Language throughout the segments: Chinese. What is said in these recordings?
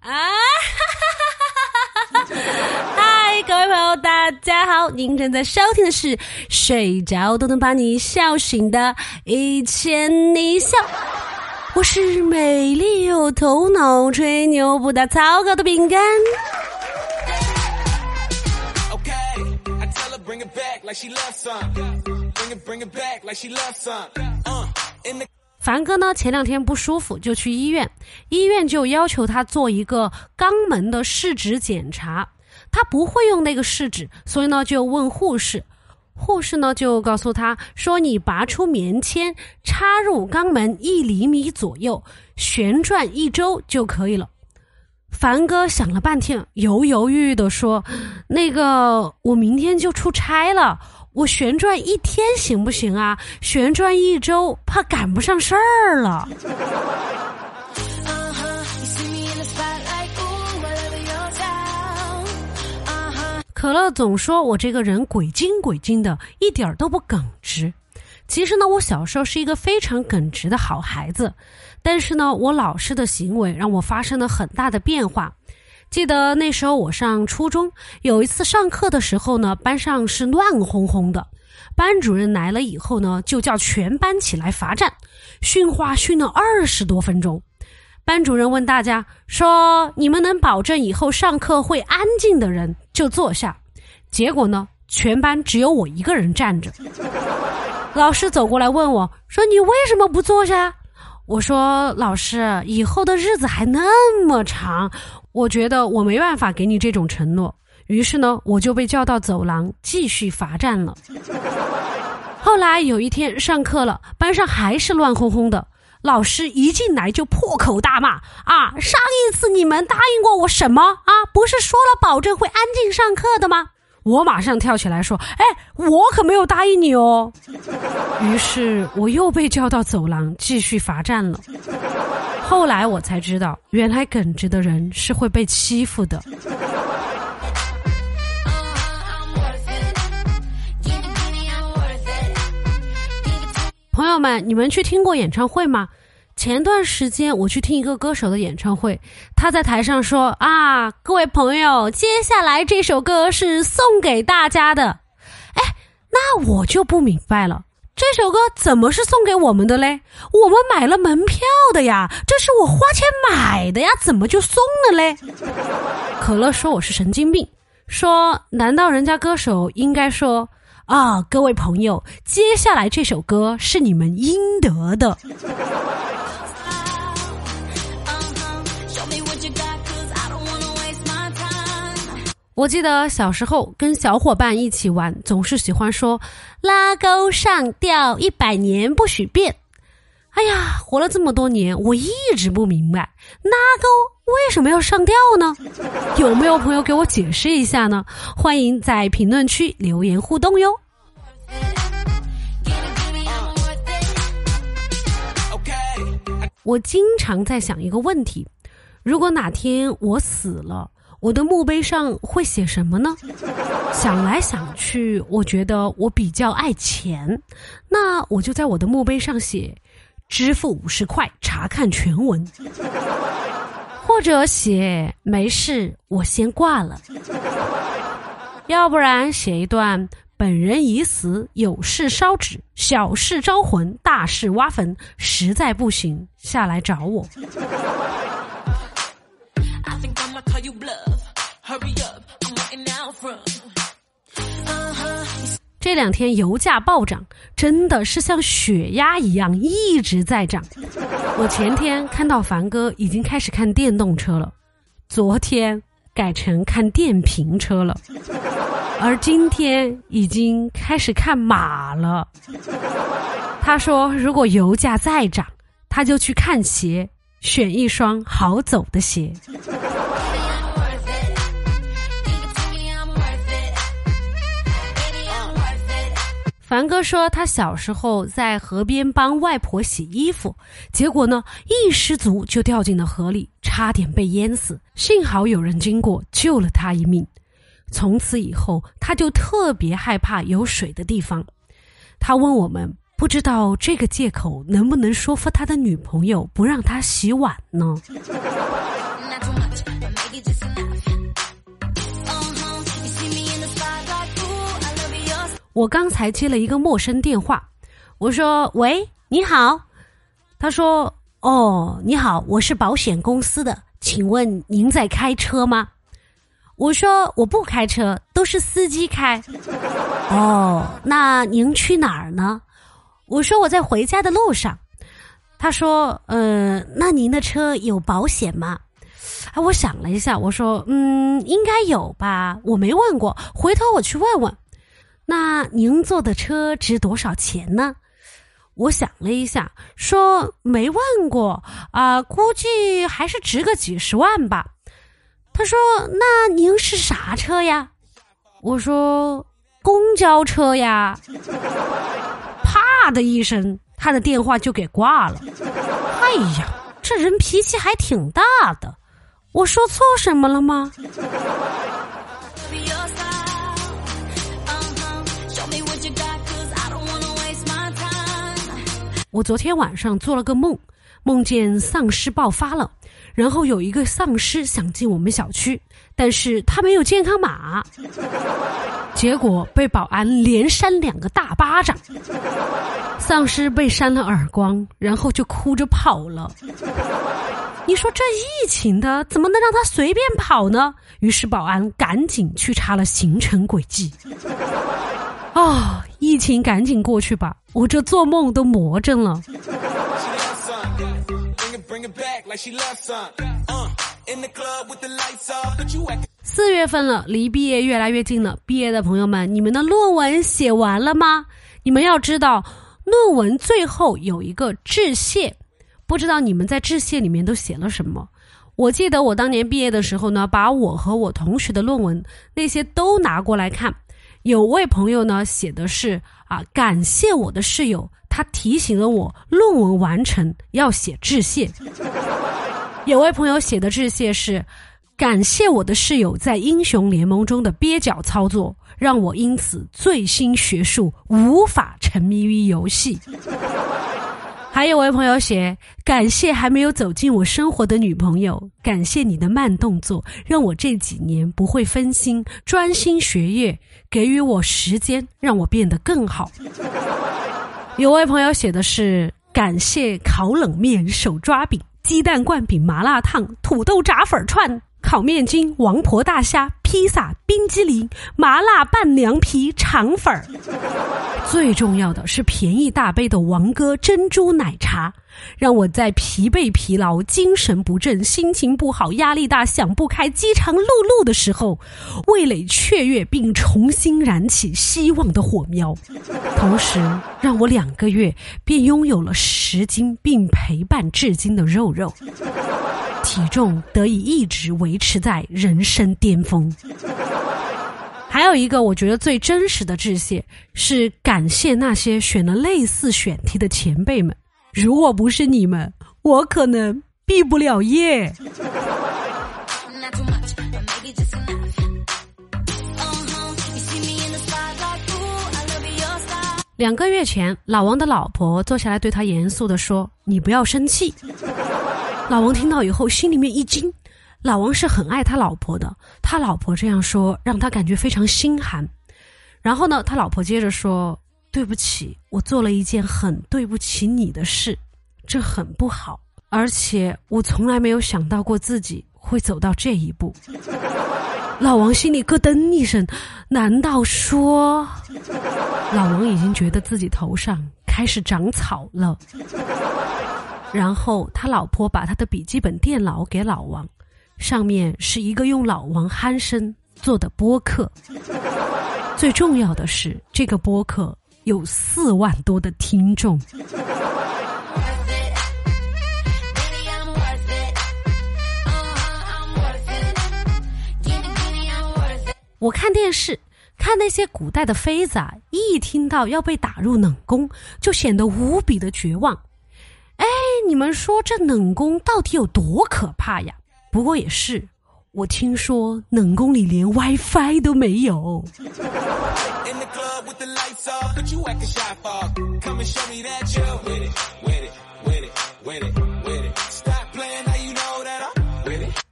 啊！嗨，各位朋友，大家好！您正在收听的是《睡着都能把你笑醒的一千你笑》，我是美丽有头脑、吹牛不打草稿的饼干。凡哥呢，前两天不舒服就去医院，医院就要求他做一个肛门的试纸检查。他不会用那个试纸，所以呢就问护士，护士呢就告诉他说：“你拔出棉签，插入肛门一厘米左右，旋转一周就可以了。”凡哥想了半天，犹犹豫豫的说：“那个，我明天就出差了。”我旋转一天行不行啊？旋转一周怕赶不上事儿了。可乐总说我这个人鬼精鬼精的，一点儿都不耿直。其实呢，我小时候是一个非常耿直的好孩子，但是呢，我老师的行为让我发生了很大的变化。记得那时候我上初中，有一次上课的时候呢，班上是乱哄哄的。班主任来了以后呢，就叫全班起来罚站，训话训了二十多分钟。班主任问大家说：“你们能保证以后上课会安静的人就坐下。”结果呢，全班只有我一个人站着。老师走过来问我说：“你为什么不坐下？”我说：“老师，以后的日子还那么长。”我觉得我没办法给你这种承诺，于是呢，我就被叫到走廊继续罚站了。后来有一天上课了，班上还是乱哄哄的，老师一进来就破口大骂：“啊，上一次你们答应过我什么啊？不是说了保证会安静上课的吗？”我马上跳起来说：“哎，我可没有答应你哦。”于是我又被叫到走廊继续罚站了。后来我才知道，原来耿直的人是会被欺负的。朋友们，你们去听过演唱会吗？前段时间我去听一个歌手的演唱会，他在台上说：“啊，各位朋友，接下来这首歌是送给大家的。”哎，那我就不明白了。这首歌怎么是送给我们的嘞？我们买了门票的呀，这是我花钱买的呀，怎么就送了嘞？可乐说我是神经病，说难道人家歌手应该说啊，各位朋友，接下来这首歌是你们应得的。我记得小时候跟小伙伴一起玩，总是喜欢说“拉钩上吊一百年不许变”。哎呀，活了这么多年，我一直不明白拉钩为什么要上吊呢？有没有朋友给我解释一下呢？欢迎在评论区留言互动哟。我经常在想一个问题：如果哪天我死了。我的墓碑上会写什么呢？想来想去，我觉得我比较爱钱，那我就在我的墓碑上写“支付五十块查看全文”，或者写“没事，我先挂了”，要不然写一段“本人已死，有事烧纸，小事招魂，大事挖坟，实在不行下来找我”。这两天油价暴涨，真的是像血压一样一直在涨。我前天看到凡哥已经开始看电动车了，昨天改成看电瓶车了，而今天已经开始看马了。他说，如果油价再涨，他就去看鞋，选一双好走的鞋。凡哥说，他小时候在河边帮外婆洗衣服，结果呢，一失足就掉进了河里，差点被淹死。幸好有人经过，救了他一命。从此以后，他就特别害怕有水的地方。他问我们，不知道这个借口能不能说服他的女朋友不让他洗碗呢？我刚才接了一个陌生电话，我说：“喂，你好。”他说：“哦，你好，我是保险公司的，请问您在开车吗？”我说：“我不开车，都是司机开。”哦，那您去哪儿呢？我说：“我在回家的路上。”他说：“呃，那您的车有保险吗？”哎，我想了一下，我说：“嗯，应该有吧，我没问过，回头我去问问。”那您坐的车值多少钱呢？我想了一下，说没问过啊，估计还是值个几十万吧。他说：“那您是啥车呀？”我说：“公交车呀。” 啪的一声，他的电话就给挂了。哎呀，这人脾气还挺大的。我说错什么了吗？我昨天晚上做了个梦，梦见丧尸爆发了，然后有一个丧尸想进我们小区，但是他没有健康码，结果被保安连扇两个大巴掌，丧尸被扇了耳光，然后就哭着跑了。你说这疫情的怎么能让他随便跑呢？于是保安赶紧去查了行程轨迹。啊，疫情赶紧过去吧！我这做梦都魔怔了。四月份了，离毕业越来越近了。毕业的朋友们，你们的论文写完了吗？你们要知道，论文最后有一个致谢，不知道你们在致谢里面都写了什么？我记得我当年毕业的时候呢，把我和我同学的论文那些都拿过来看。有位朋友呢写的是啊，感谢我的室友，他提醒了我论文完成要写致谢。有位朋友写的致谢是，感谢我的室友在英雄联盟中的蹩脚操作，让我因此醉心学术，无法沉迷于游戏。还有位朋友写：“感谢还没有走进我生活的女朋友，感谢你的慢动作，让我这几年不会分心，专心学业，给予我时间，让我变得更好。”有位朋友写的是：“感谢烤冷面、手抓饼、鸡蛋灌饼、麻辣烫、土豆炸粉串。”烤面筋、王婆大虾、披萨、冰激凌、麻辣拌凉皮、肠粉儿，最重要的是便宜大杯的王哥珍珠奶茶，让我在疲惫、疲劳、精神不振、心情不好、压力大、想不开、饥肠辘辘的时候，味蕾雀跃并重新燃起希望的火苗，同时让我两个月便拥有了十斤并陪伴至今的肉肉。体重得以一直维持在人生巅峰。还有一个我觉得最真实的致谢，是感谢那些选了类似选题的前辈们。如果不是你们，我可能毕不了业。两个月前，老王的老婆坐下来对他严肃的说：“你不要生气。”老王听到以后，心里面一惊。老王是很爱他老婆的，他老婆这样说，让他感觉非常心寒。然后呢，他老婆接着说：“对不起，我做了一件很对不起你的事，这很不好，而且我从来没有想到过自己会走到这一步。”老王心里咯噔一声，难道说，老王已经觉得自己头上开始长草了？然后他老婆把他的笔记本电脑给老王，上面是一个用老王鼾声做的播客。最重要的是，这个播客有四万多的听众。我看电视，看那些古代的妃子啊，一听到要被打入冷宫，就显得无比的绝望。你们说这冷宫到底有多可怕呀？不过也是，我听说冷宫里连 WiFi 都没有。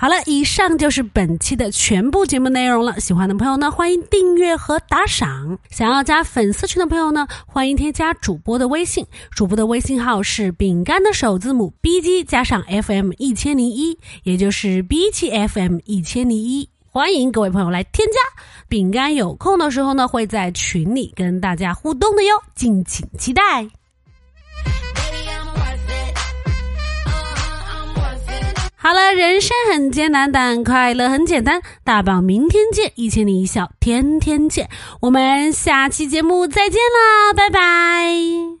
好了，以上就是本期的全部节目内容了。喜欢的朋友呢，欢迎订阅和打赏。想要加粉丝群的朋友呢，欢迎添加主播的微信，主播的微信号是饼干的首字母 B G 加上 F M 一千零一，也就是 B 七 F M 一千零一。欢迎各位朋友来添加，饼干有空的时候呢，会在群里跟大家互动的哟，敬请期待。好了，人生很艰难，但快乐很简单。大宝，明天见，一千零一笑，天天见。我们下期节目再见啦，拜拜。